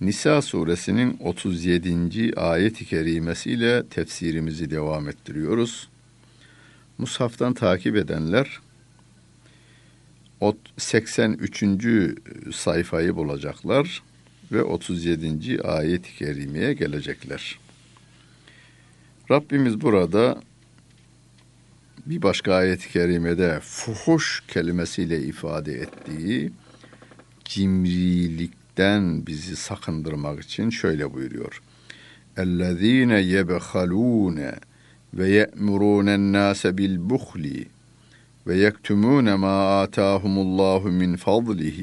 Nisa suresinin 37. ayet-i kerimesiyle tefsirimizi devam ettiriyoruz. Mushaftan takip edenler 83. sayfayı bulacaklar ve 37. ayet-i kerimeye gelecekler. Rabbimiz burada bir başka ayet-i kerimede fuhuş kelimesiyle ifade ettiği cimrilikten bizi sakındırmak için şöyle buyuruyor. اَلَّذ۪ينَ يَبْخَلُونَ وَيَأْمُرُونَ النَّاسَ بِالْبُخْلِ وَيَكْتُمُونَ مَا آتَاهُمُ اللّٰهُ مِنْ فَضْلِهِ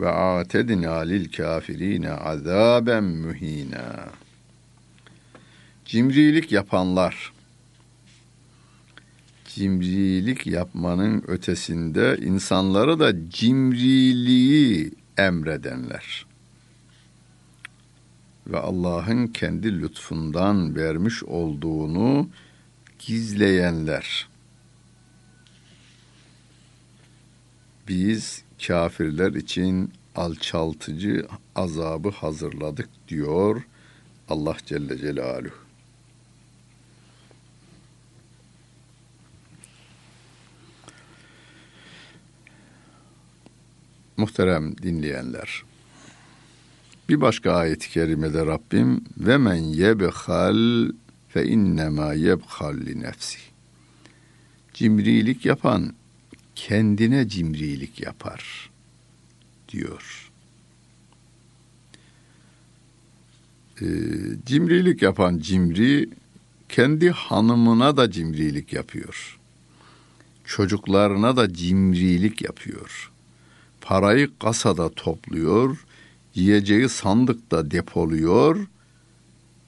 وَاَعْتَدْنَا لِلْكَافِر۪ينَ عَذَابًا مُه۪ينًا Cimrilik yapanlar, cimrilik yapmanın ötesinde insanlara da cimriliği emredenler ve Allah'ın kendi lütfundan vermiş olduğunu gizleyenler. Biz kafirler için alçaltıcı azabı hazırladık diyor Allah Celle Celaluhu. Muhterem dinleyenler. Bir başka ayet-i kerimede Rabbim ve men yebhal fe innema yebhal li nefsi. Cimrilik yapan kendine cimrilik yapar diyor. Ee, cimrilik yapan cimri kendi hanımına da cimrilik yapıyor. Çocuklarına da cimrilik yapıyor parayı kasada topluyor, yiyeceği sandıkta depoluyor,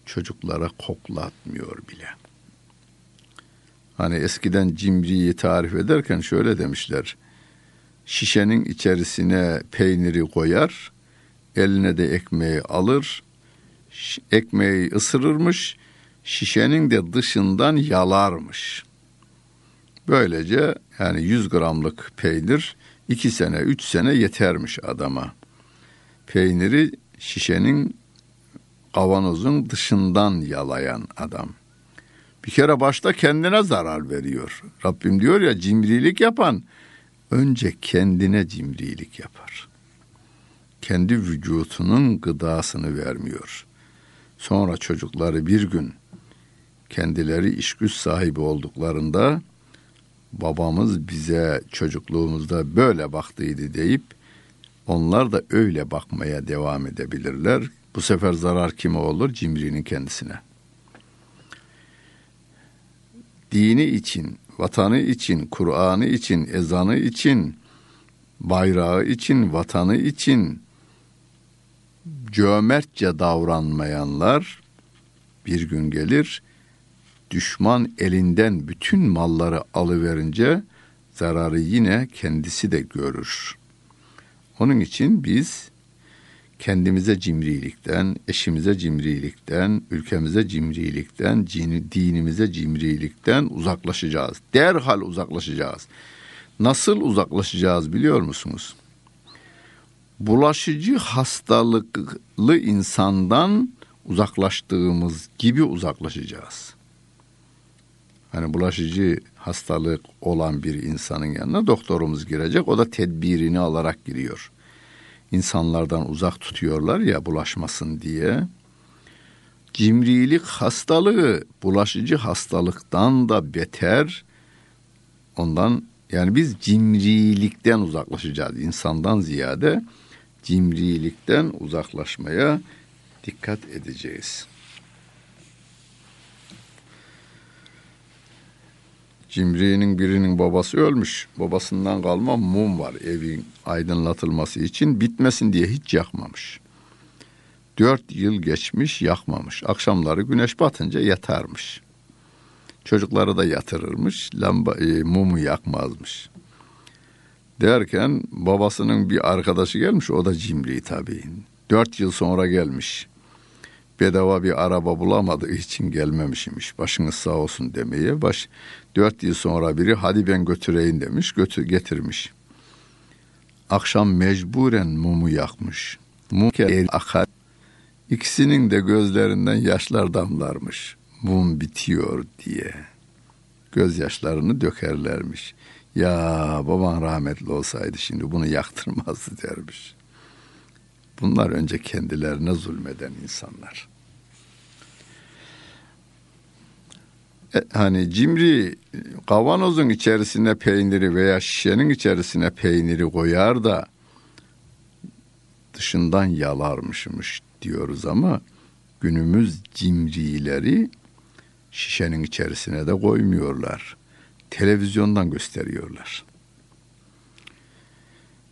çocuklara koklatmıyor bile. Hani eskiden cimriyi tarif ederken şöyle demişler. Şişenin içerisine peyniri koyar, eline de ekmeği alır, ekmeği ısırırmış, şişenin de dışından yalarmış. Böylece yani 100 gramlık peynir iki sene, üç sene yetermiş adama. Peyniri şişenin kavanozun dışından yalayan adam. Bir kere başta kendine zarar veriyor. Rabbim diyor ya cimrilik yapan önce kendine cimrilik yapar. Kendi vücutunun gıdasını vermiyor. Sonra çocukları bir gün kendileri iş sahibi olduklarında babamız bize çocukluğumuzda böyle baktıydı deyip onlar da öyle bakmaya devam edebilirler. Bu sefer zarar kime olur? Cimrinin kendisine. Dini için, vatanı için, Kur'an'ı için, ezanı için, bayrağı için, vatanı için cömertçe davranmayanlar bir gün gelir düşman elinden bütün malları alıverince zararı yine kendisi de görür. Onun için biz kendimize cimrilikten, eşimize cimrilikten, ülkemize cimrilikten, dinimize cimrilikten uzaklaşacağız. Derhal uzaklaşacağız. Nasıl uzaklaşacağız biliyor musunuz? Bulaşıcı hastalıklı insandan uzaklaştığımız gibi uzaklaşacağız hani bulaşıcı hastalık olan bir insanın yanına doktorumuz girecek. O da tedbirini alarak giriyor. İnsanlardan uzak tutuyorlar ya bulaşmasın diye. Cimrilik hastalığı bulaşıcı hastalıktan da beter. Ondan yani biz cimrilikten uzaklaşacağız. insandan ziyade cimrilikten uzaklaşmaya dikkat edeceğiz. Cimri'nin birinin babası ölmüş. Babasından kalma mum var evin aydınlatılması için. Bitmesin diye hiç yakmamış. Dört yıl geçmiş yakmamış. Akşamları güneş batınca yatarmış. Çocukları da yatırırmış. Lamba, e, mumu yakmazmış. Derken babasının bir arkadaşı gelmiş. O da cimri tabii. Dört yıl sonra gelmiş. Bedava bir araba bulamadığı için gelmemişmiş. Başınız sağ olsun demeye. Baş, dört yıl sonra biri hadi ben götüreyim demiş. Götür, getirmiş. Akşam mecburen mumu yakmış. Mum el akar. İkisinin de gözlerinden yaşlar damlarmış. Mum bitiyor diye. Gözyaşlarını dökerlermiş. Ya baban rahmetli olsaydı şimdi bunu yaktırmazdı dermiş. Bunlar önce kendilerine zulmeden insanlar. Hani cimri kavanozun içerisine peyniri veya şişenin içerisine peyniri koyar da dışından yalarmışmış diyoruz ama günümüz cimrileri şişenin içerisine de koymuyorlar. Televizyondan gösteriyorlar.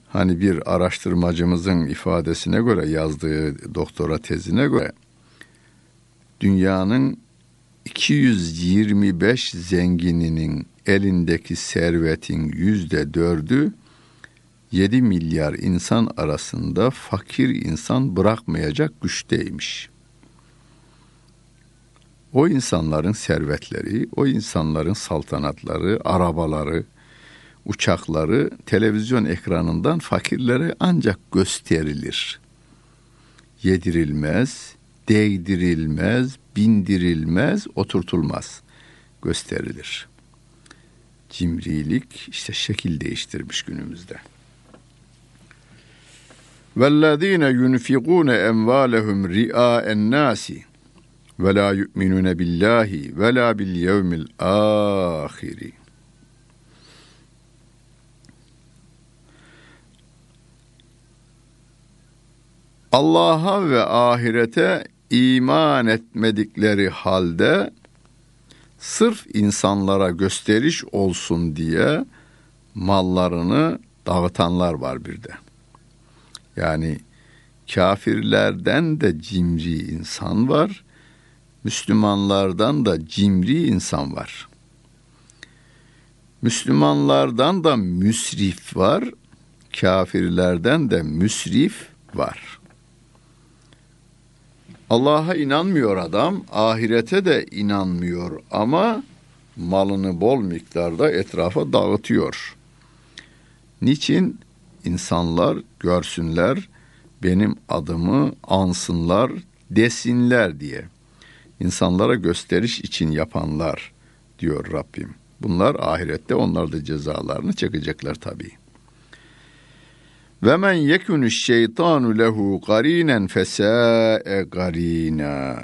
Hani bir araştırmacımızın ifadesine göre yazdığı doktora tezine göre dünyanın 225 zengininin elindeki servetin yüzde dördü 7 milyar insan arasında fakir insan bırakmayacak güçteymiş. O insanların servetleri, o insanların saltanatları, arabaları, uçakları televizyon ekranından fakirlere ancak gösterilir. Yedirilmez, değdirilmez, bindirilmez, oturtulmaz. Gösterilir. Cimrilik işte şekil değiştirmiş günümüzde. وَالَّذ۪ينَ يُنْفِقُونَ اَمْوَالَهُمْ رِئَاءَ النَّاسِ وَلَا يُؤْمِنُونَ بِاللّٰهِ وَلَا بِالْيَوْمِ الْآخِرِ Allah'a ve ahirete iman etmedikleri halde sırf insanlara gösteriş olsun diye mallarını dağıtanlar var bir de. Yani kafirlerden de cimri insan var. Müslümanlardan da cimri insan var. Müslümanlardan da müsrif var. Kafirlerden de müsrif var. Allah'a inanmıyor adam, ahirete de inanmıyor ama malını bol miktarda etrafa dağıtıyor. Niçin? İnsanlar görsünler, benim adımı ansınlar, desinler diye. İnsanlara gösteriş için yapanlar diyor Rabbim. Bunlar ahirette onlar da cezalarını çekecekler tabii. Ve men yekunu şeytanu lehu qarinen fesa'e qarina.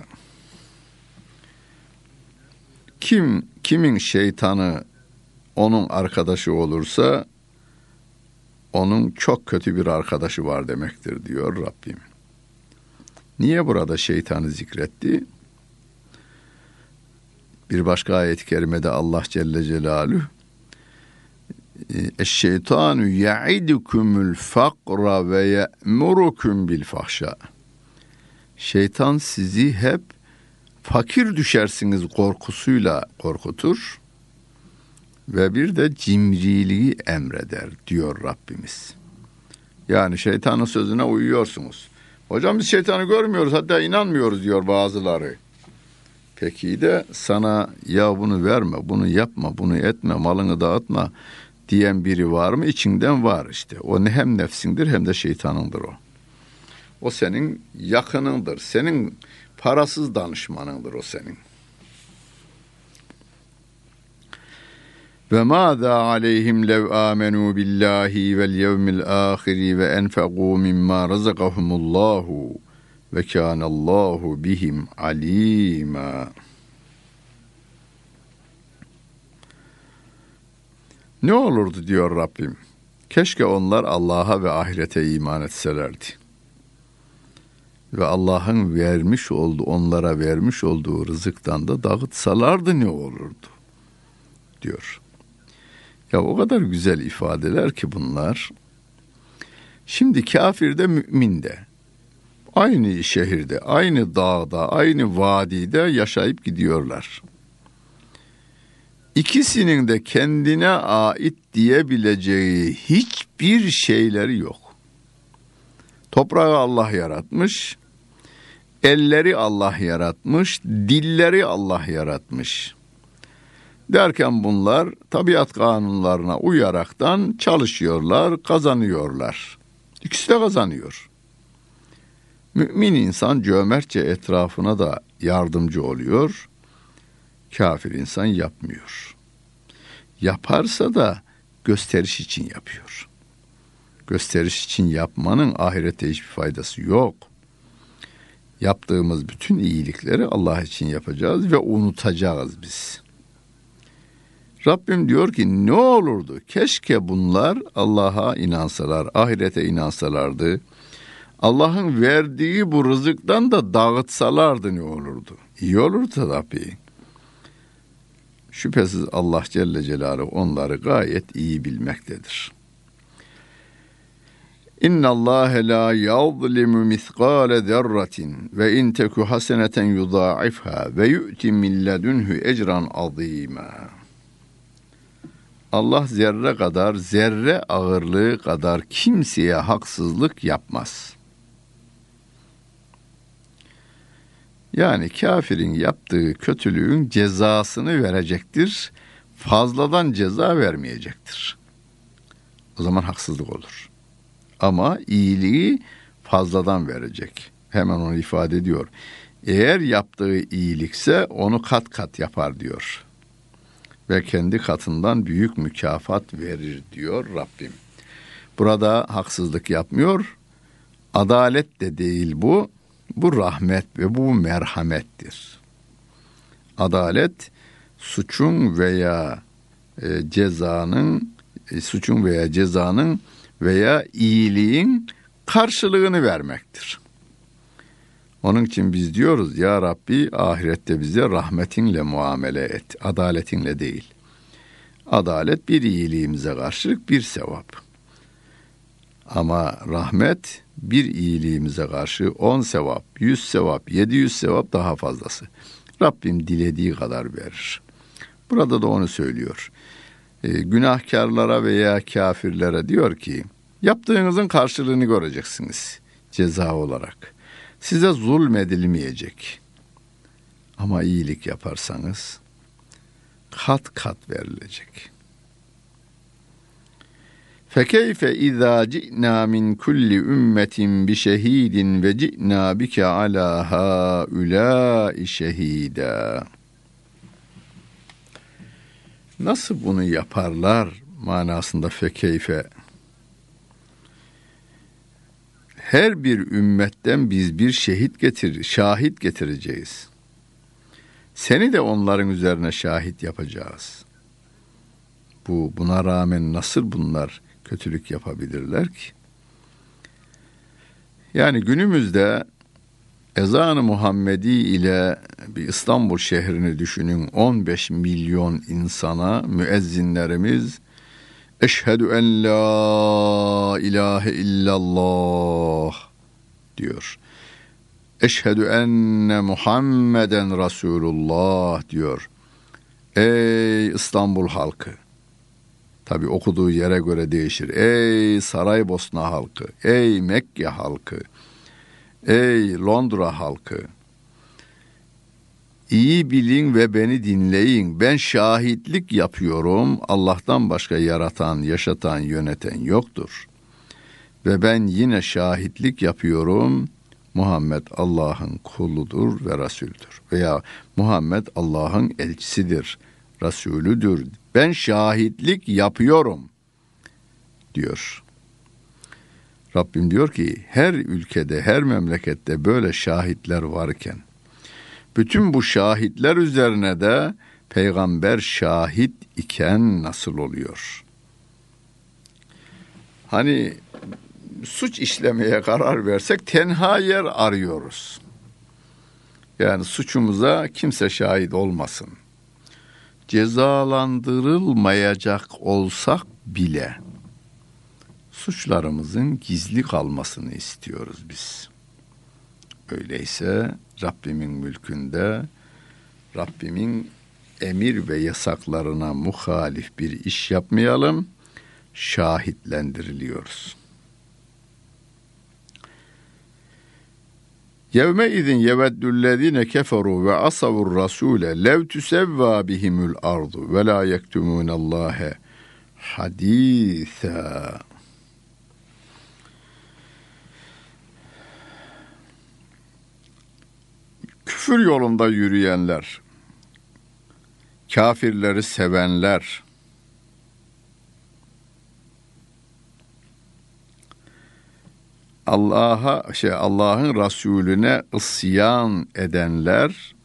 Kim kimin şeytanı onun arkadaşı olursa onun çok kötü bir arkadaşı var demektir diyor Rabbim. Niye burada şeytanı zikretti? Bir başka ayet-i kerimede Allah Celle Celaluhu Eşşeytanu ya'idukumul fakra ve ye'murukum bil fahşa. Şeytan sizi hep fakir düşersiniz korkusuyla korkutur ve bir de cimriliği emreder diyor Rabbimiz. Yani şeytanın sözüne uyuyorsunuz. Hocam biz şeytanı görmüyoruz hatta inanmıyoruz diyor bazıları. Peki de sana ya bunu verme, bunu yapma, bunu etme, malını dağıtma diyen biri var mı? İçinden var işte. O ne hem nefsindir hem de şeytanındır o. O senin yakınındır. Senin parasız danışmanındır o senin. Ve ma da aleyhim lev amenu billahi vel yevmil ahiri ve enfequ mimma razakahumullahu ve kânallahu bihim alima. Ne olurdu diyor Rabbim. Keşke onlar Allah'a ve ahirete iman etselerdi. Ve Allah'ın vermiş olduğu, onlara vermiş olduğu rızıktan da dağıtsalardı ne olurdu? Diyor. Ya o kadar güzel ifadeler ki bunlar. Şimdi kafir de mümin de Aynı şehirde, aynı dağda, aynı vadide yaşayıp gidiyorlar. İkisinin de kendine ait diyebileceği hiçbir şeyleri yok. Toprağı Allah yaratmış, elleri Allah yaratmış, dilleri Allah yaratmış. Derken bunlar tabiat kanunlarına uyaraktan çalışıyorlar, kazanıyorlar. İkisi de kazanıyor. Mümin insan cömertçe etrafına da yardımcı oluyor. Kafir insan yapmıyor. Yaparsa da gösteriş için yapıyor. Gösteriş için yapmanın ahirete hiçbir faydası yok. Yaptığımız bütün iyilikleri Allah için yapacağız ve unutacağız biz. Rabbim diyor ki ne olurdu? Keşke bunlar Allah'a inansalar, ahirete inansalardı. Allah'ın verdiği bu rızıktan da dağıtsalardı ne olurdu? İyi olurdu tabii. Şüphesiz Allah Celle Celaluhu onları gayet iyi bilmektedir. İnna Allah la yuzlimu miskale zerratin ve in teku haseneten yudaifha ve yu'ti min ledunhu ecran azima. Allah zerre kadar, zerre ağırlığı kadar kimseye haksızlık yapmaz. Yani kafirin yaptığı kötülüğün cezasını verecektir. Fazladan ceza vermeyecektir. O zaman haksızlık olur. Ama iyiliği fazladan verecek. Hemen onu ifade ediyor. Eğer yaptığı iyilikse onu kat kat yapar diyor. Ve kendi katından büyük mükafat verir diyor Rabbim. Burada haksızlık yapmıyor. Adalet de değil bu. Bu rahmet ve bu merhamettir. Adalet suçun veya e, cezanın e, suçun veya cezanın veya iyiliğin karşılığını vermektir. Onun için biz diyoruz ya Rabbi ahirette bize rahmetinle muamele et, adaletinle değil. Adalet bir iyiliğimize karşılık bir sevap. Ama rahmet bir iyiliğimize karşı on sevap, yüz sevap, yedi yüz sevap daha fazlası. Rabbim dilediği kadar verir. Burada da onu söylüyor. E, günahkarlara veya kafirlere diyor ki, yaptığınızın karşılığını göreceksiniz ceza olarak. Size zulmedilmeyecek. Ama iyilik yaparsanız kat kat verilecek.'' Fekeyfe izâ ci'nâ min kulli ümmetin bi şehidin ve ci'nâ bike alâ hâulâi şehîdâ. Nasıl bunu yaparlar manasında fekeyfe. Her bir ümmetten biz bir şehit getir, şahit getireceğiz. Seni de onların üzerine şahit yapacağız. Bu buna rağmen nasıl bunlar kötülük yapabilirler ki? Yani günümüzde ezanı Muhammedi ile bir İstanbul şehrini düşünün 15 milyon insana müezzinlerimiz Eşhedü en la ilahe illallah diyor. Eşhedü enne Muhammeden Resulullah diyor. Ey İstanbul halkı! Tabi okuduğu yere göre değişir. Ey Saraybosna halkı, ey Mekke halkı, ey Londra halkı. İyi bilin ve beni dinleyin. Ben şahitlik yapıyorum. Allah'tan başka yaratan, yaşatan, yöneten yoktur. Ve ben yine şahitlik yapıyorum. Muhammed Allah'ın kuludur ve Resulüdür. Veya Muhammed Allah'ın elçisidir, Resulüdür ben şahitlik yapıyorum diyor. Rabbim diyor ki her ülkede, her memlekette böyle şahitler varken bütün bu şahitler üzerine de peygamber şahit iken nasıl oluyor? Hani suç işlemeye karar versek tenha yer arıyoruz. Yani suçumuza kimse şahit olmasın cezalandırılmayacak olsak bile suçlarımızın gizli kalmasını istiyoruz biz. Öyleyse Rabbimin mülkünde Rabbimin emir ve yasaklarına muhalif bir iş yapmayalım. Şahitlendiriliyoruz. Yevme izin yeveddüllezine keferu ve asavur rasule lev tüsevva bihimul ardu ve la yektumûnallâhe hadîthâ. Küfür yolunda yürüyenler, kafirleri sevenler, Allah'a şey Allah'ın Resulüne isyan edenler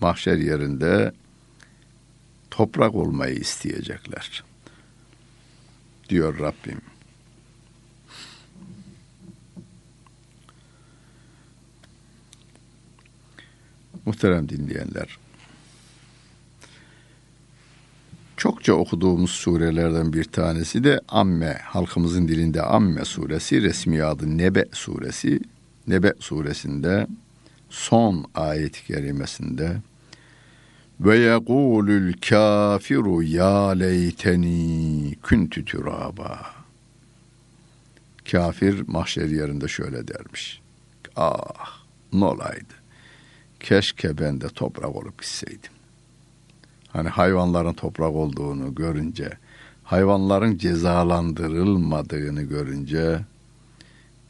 mahşer yerinde toprak olmayı isteyecekler. Diyor Rabbim. Muhterem dinleyenler. Çokça okuduğumuz surelerden bir tanesi de Amme, halkımızın dilinde Amme suresi, resmi adı Nebe suresi. Nebe suresinde son ayet-i kerimesinde ve yekulul kafiru ya leyteni kuntu turaba. Kafir mahşer yerinde şöyle dermiş. Ah ne olaydı. Keşke ben de toprak olup gitseydim hani hayvanların toprak olduğunu görünce, hayvanların cezalandırılmadığını görünce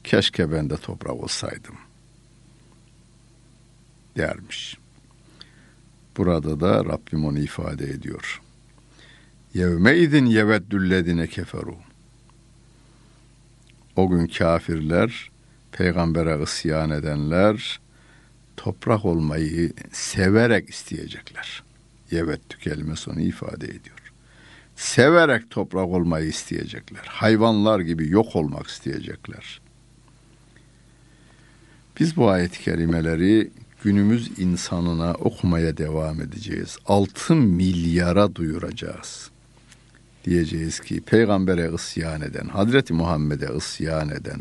keşke ben de toprak olsaydım dermiş. Burada da Rabbim onu ifade ediyor. Yevme idin yeveddüllezine keferu. O gün kafirler, peygambere isyan edenler, toprak olmayı severek isteyecekler.'' Yevettü kelimesi onu ifade ediyor. Severek toprak olmayı isteyecekler. Hayvanlar gibi yok olmak isteyecekler. Biz bu ayet-i kerimeleri günümüz insanına okumaya devam edeceğiz. 6 milyara duyuracağız. Diyeceğiz ki peygambere isyan eden, Hazreti Muhammed'e isyan eden,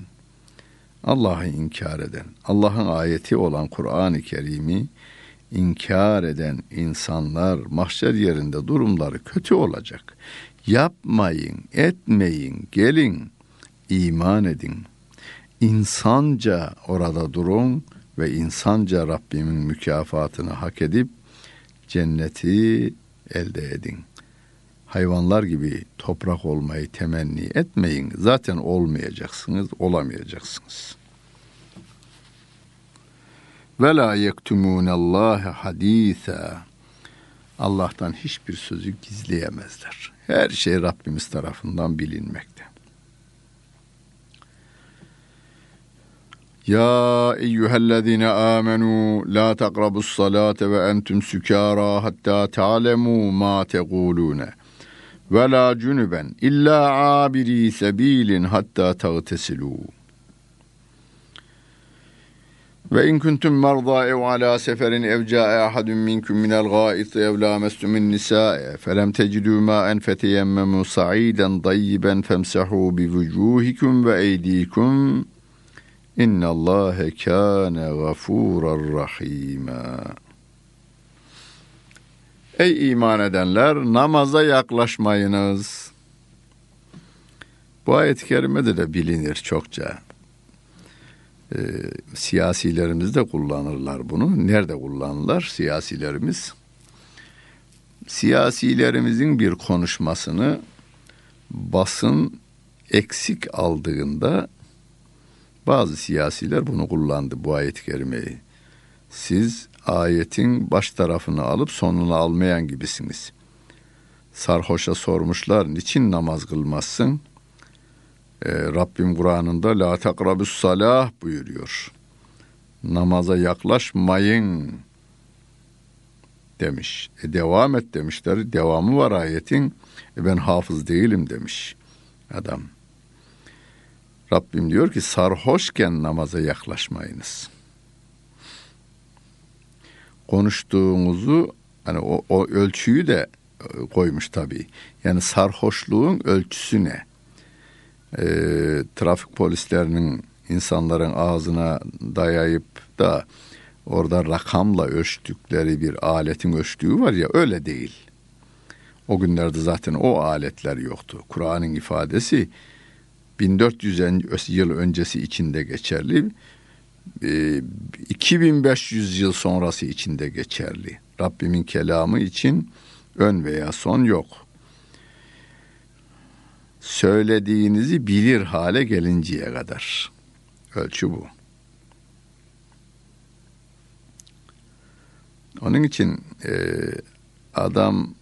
Allah'ı inkar eden, Allah'ın ayeti olan Kur'an-ı Kerim'i inkar eden insanlar mahşer yerinde durumları kötü olacak. Yapmayın, etmeyin, gelin, iman edin. İnsanca orada durun ve insanca Rabbimin mükafatını hak edip cenneti elde edin. Hayvanlar gibi toprak olmayı temenni etmeyin. Zaten olmayacaksınız, olamayacaksınız.'' Ve la yektumûnallâhe hadîsâ. Allah'tan hiçbir sözü gizleyemezler. Her şey Rabbimiz tarafından bilinmekte. Ya eyyühellezine amenu la taqrabus salate ve entum sükara hatta ta'lemu ma tequlune ve la cunuben illa abiri sebilin hatta tagtesilu. Ve in kuntum marda ev ala seferin ev ca'e ahadun minkum minel gâit ev lâmestumun nisâe felem tecidû mâen feteyemmemû sa'iden dayyiben femsehû bi vücûhikum ve eydîkum innallâhe kâne gafûrar rahîmâ. Ey iman edenler namaza yaklaşmayınız. Bu ayet-i kerimede de bilinir çokça e, siyasilerimiz de kullanırlar bunu. Nerede kullanırlar siyasilerimiz? Siyasilerimizin bir konuşmasını basın eksik aldığında bazı siyasiler bunu kullandı bu ayet-i kerimeyi. Siz ayetin baş tarafını alıp sonunu almayan gibisiniz. Sarhoşa sormuşlar niçin namaz kılmazsın? E, Rabbim Kur'an'ında la takrabus salah buyuruyor. Namaza yaklaşmayın demiş. E, devam et demişler. Devamı var ayetin. E, ben hafız değilim demiş adam. Rabbim diyor ki sarhoşken namaza yaklaşmayınız. Konuştuğunuzu hani o, o ölçüyü de e, koymuş tabii. Yani sarhoşluğun ölçüsü ne? E, trafik polislerinin insanların ağzına dayayıp da orada rakamla ölçtükleri bir aletin ölçtüğü var ya öyle değil. O günlerde zaten o aletler yoktu. Kur'an'ın ifadesi 1400 yıl öncesi içinde geçerli. 2500 e, yıl sonrası içinde geçerli. Rabbimin kelamı için ön veya son yok. Söylediğinizi bilir hale gelinceye kadar. Ölçü bu. Onun için e, adam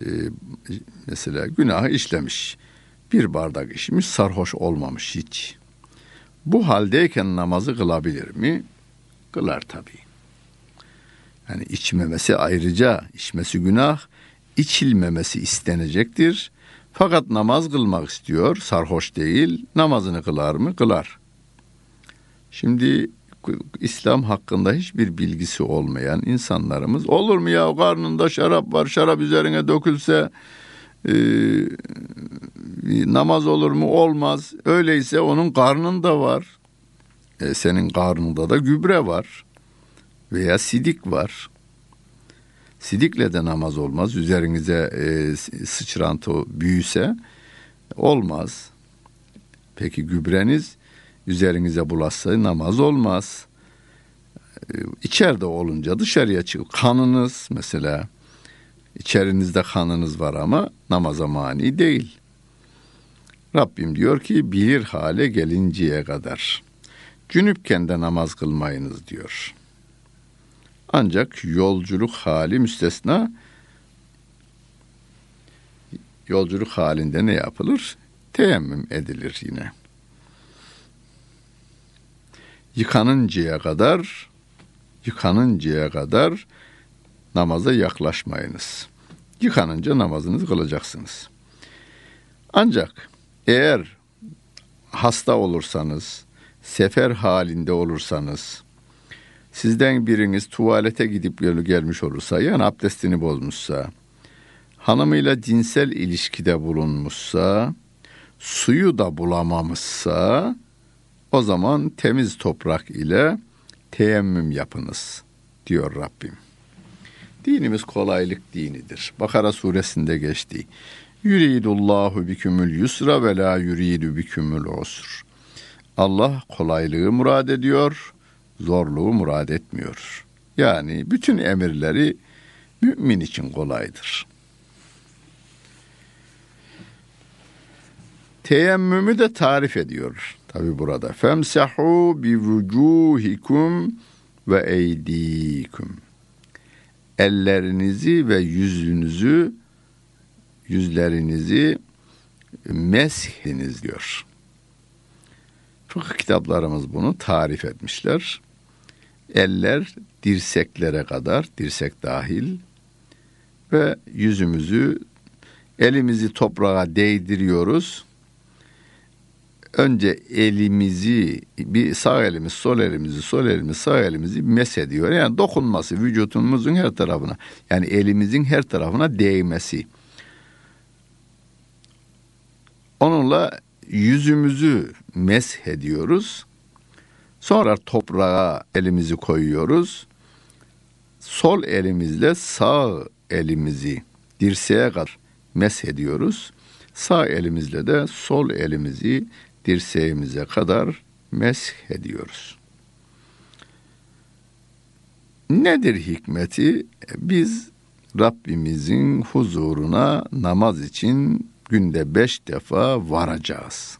e, mesela günahı işlemiş. Bir bardak içmiş sarhoş olmamış hiç. Bu haldeyken namazı kılabilir mi? Kılar tabii. Yani içmemesi ayrıca içmesi günah, içilmemesi istenecektir. Fakat namaz kılmak istiyor, sarhoş değil. Namazını kılar mı? Kılar. Şimdi İslam hakkında hiçbir bilgisi olmayan insanlarımız olur mu ya karnında şarap var şarap üzerine dökülse e, namaz olur mu olmaz öyleyse onun karnında var e, senin karnında da gübre var veya sidik var sidikle de namaz olmaz üzerinize e, sıçrantı büyüse olmaz peki gübreniz üzerinize bulaşsa namaz olmaz. İçeride olunca dışarıya çıkıp kanınız mesela içerinizde kanınız var ama namaza mani değil. Rabbim diyor ki bilir hale gelinceye kadar. Cünüpken de namaz kılmayınız diyor. Ancak yolculuk hali müstesna yolculuk halinde ne yapılır? Teyemmüm edilir yine yıkanıncaya kadar yıkanıncaya kadar namaza yaklaşmayınız. Yıkanınca namazınızı kılacaksınız. Ancak eğer hasta olursanız, sefer halinde olursanız, sizden biriniz tuvalete gidip gelmiş olursa, yani abdestini bozmuşsa, hanımıyla cinsel ilişkide bulunmuşsa, suyu da bulamamışsa, o zaman temiz toprak ile teyemmüm yapınız diyor Rabbim. Dinimiz kolaylık dinidir. Bakara suresinde geçti. Yuridullahu bikümül yusra ve la yuridu bikümül usr. Allah kolaylığı murad ediyor, zorluğu murad etmiyor. Yani bütün emirleri mümin için kolaydır. Teyemmümü de tarif ediyor. Tabi burada femsahu bi vucuhikum ve eydikum. Ellerinizi ve yüzünüzü yüzlerinizi meshiniz diyor. Fıkıh kitaplarımız bunu tarif etmişler. Eller dirseklere kadar, dirsek dahil ve yüzümüzü elimizi toprağa değdiriyoruz önce elimizi bir sağ elimiz sol elimizi sol elimiz sağ elimizi mesediyor. Yani dokunması vücutumuzun her tarafına yani elimizin her tarafına değmesi. Onunla yüzümüzü meshediyoruz. Sonra toprağa elimizi koyuyoruz. Sol elimizle sağ elimizi dirseğe kadar meshediyoruz. Sağ elimizle de sol elimizi dirseğimize kadar mesh ediyoruz. Nedir hikmeti? Biz Rabbimizin huzuruna namaz için günde beş defa varacağız.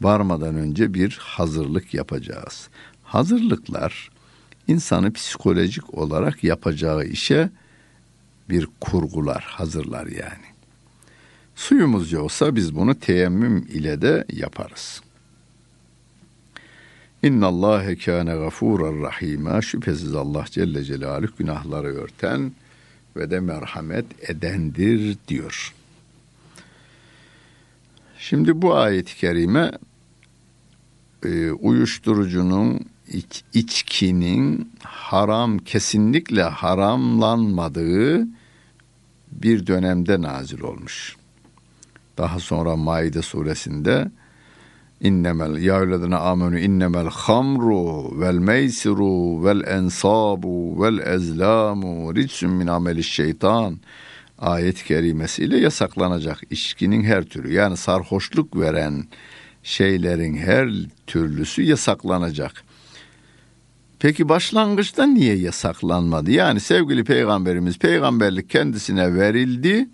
Varmadan önce bir hazırlık yapacağız. Hazırlıklar insanı psikolojik olarak yapacağı işe bir kurgular, hazırlar yani. Suyumuz yoksa biz bunu teyemmüm ile de yaparız. İnna Allahe kâne gafûran rahîmâ. Şüphesiz Allah Celle Celaluhu günahları örten ve de merhamet edendir diyor. Şimdi bu ayet-i kerime e, uyuşturucunun iç, içkinin haram kesinlikle haramlanmadığı bir dönemde nazil olmuş. Daha sonra Maide suresinde innemel ya eyyühellezine amenu innemel hamru vel meysiru vel ensabu vel ezlamu ricsun min ameli şeytan ayet-i kerimesiyle yasaklanacak içkinin her türü yani sarhoşluk veren şeylerin her türlüsü yasaklanacak. Peki başlangıçta niye yasaklanmadı? Yani sevgili peygamberimiz peygamberlik kendisine verildi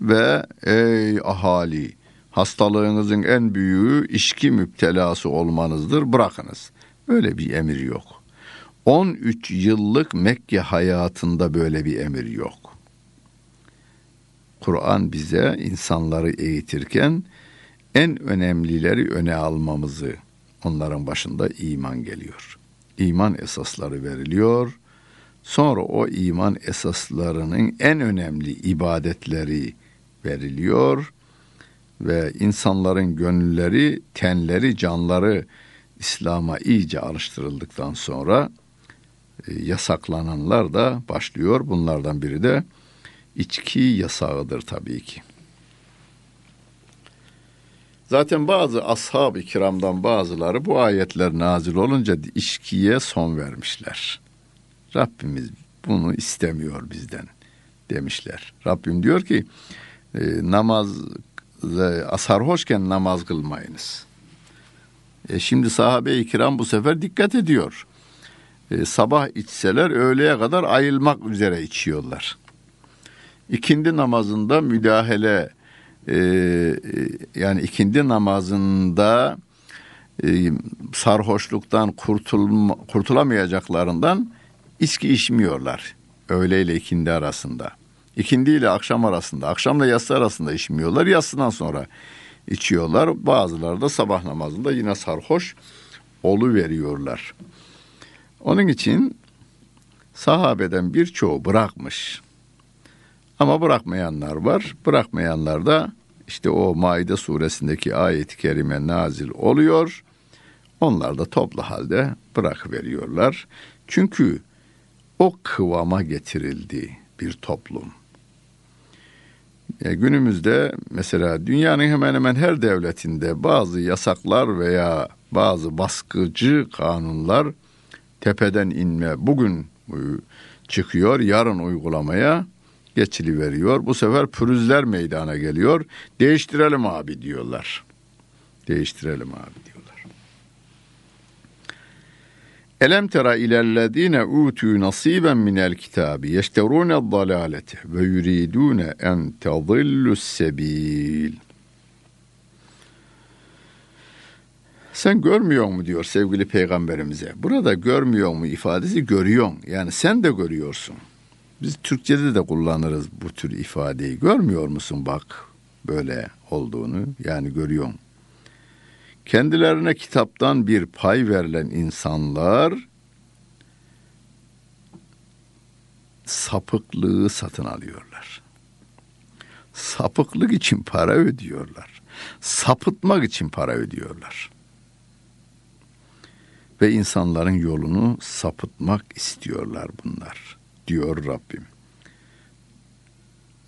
ve ey ahali hastalığınızın en büyüğü içki müptelası olmanızdır bırakınız. Öyle bir emir yok. 13 yıllık Mekke hayatında böyle bir emir yok. Kur'an bize insanları eğitirken en önemlileri öne almamızı onların başında iman geliyor. İman esasları veriliyor. Sonra o iman esaslarının en önemli ibadetleri veriliyor ve insanların gönülleri, tenleri, canları İslam'a iyice alıştırıldıktan sonra e, yasaklananlar da başlıyor. Bunlardan biri de içki yasağıdır tabii ki. Zaten bazı ashab-ı kiramdan bazıları bu ayetler nazil olunca içkiye son vermişler. Rabbimiz bunu istemiyor bizden demişler. Rabbim diyor ki e, namaz asar hoşken namaz kılmayınız. E şimdi sahabe-i kiram bu sefer dikkat ediyor. E, sabah içseler öğleye kadar ayılmak üzere içiyorlar. İkindi namazında müdahale e, yani ikindi namazında e, sarhoşluktan kurtulma, kurtulamayacaklarından içki içmiyorlar. Öğle ile ikindi arasında. İkindi ile akşam arasında, akşamla yatsı arasında içmiyorlar. Yatsıdan sonra içiyorlar. Bazıları da sabah namazında yine sarhoş olu veriyorlar. Onun için sahabeden birçoğu bırakmış. Ama bırakmayanlar var. Bırakmayanlar da işte o Maide suresindeki ayet-i kerime nazil oluyor. Onlar da toplu halde bırakıveriyorlar. Çünkü o kıvama getirildi bir toplum. E, günümüzde mesela dünyanın hemen hemen her devletinde bazı yasaklar veya bazı baskıcı kanunlar tepeden inme bugün çıkıyor, yarın uygulamaya geçiliveriyor. Bu sefer pürüzler meydana geliyor. Değiştirelim abi diyorlar. Değiştirelim abi diyorlar. Elem tera ilellezine utu nasiben minel kitabi yeşterune dalalete ve yuridune en tadillus sebil. Sen görmüyor mu diyor sevgili peygamberimize. Burada görmüyor mu ifadesi görüyorsun. Yani sen de görüyorsun. Biz Türkçe'de de kullanırız bu tür ifadeyi. Görmüyor musun bak böyle olduğunu? Yani görüyorsun. Kendilerine kitaptan bir pay verilen insanlar sapıklığı satın alıyorlar. Sapıklık için para ödüyorlar. Sapıtmak için para ödüyorlar. Ve insanların yolunu sapıtmak istiyorlar bunlar diyor Rabbim.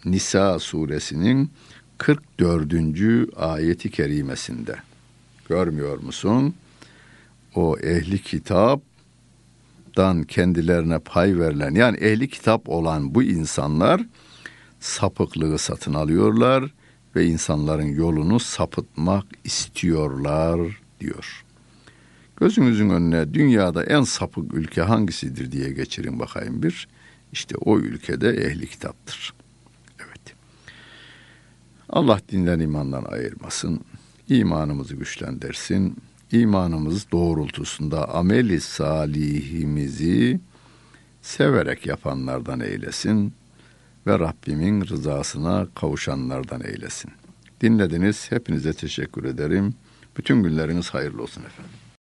Nisa suresinin 44. ayeti kerimesinde. Görmüyor musun? O ehli kitaptan kendilerine pay verilen yani ehli kitap olan bu insanlar sapıklığı satın alıyorlar ve insanların yolunu sapıtmak istiyorlar diyor. Gözünüzün önüne dünyada en sapık ülke hangisidir diye geçirin bakayım bir. İşte o ülkede ehli kitaptır. Evet. Allah dinden imandan ayırmasın. İmanımızı güçlendirsin. İmanımız doğrultusunda ameli salihimizi severek yapanlardan eylesin ve Rabbimin rızasına kavuşanlardan eylesin. Dinlediniz. Hepinize teşekkür ederim. Bütün günleriniz hayırlı olsun efendim.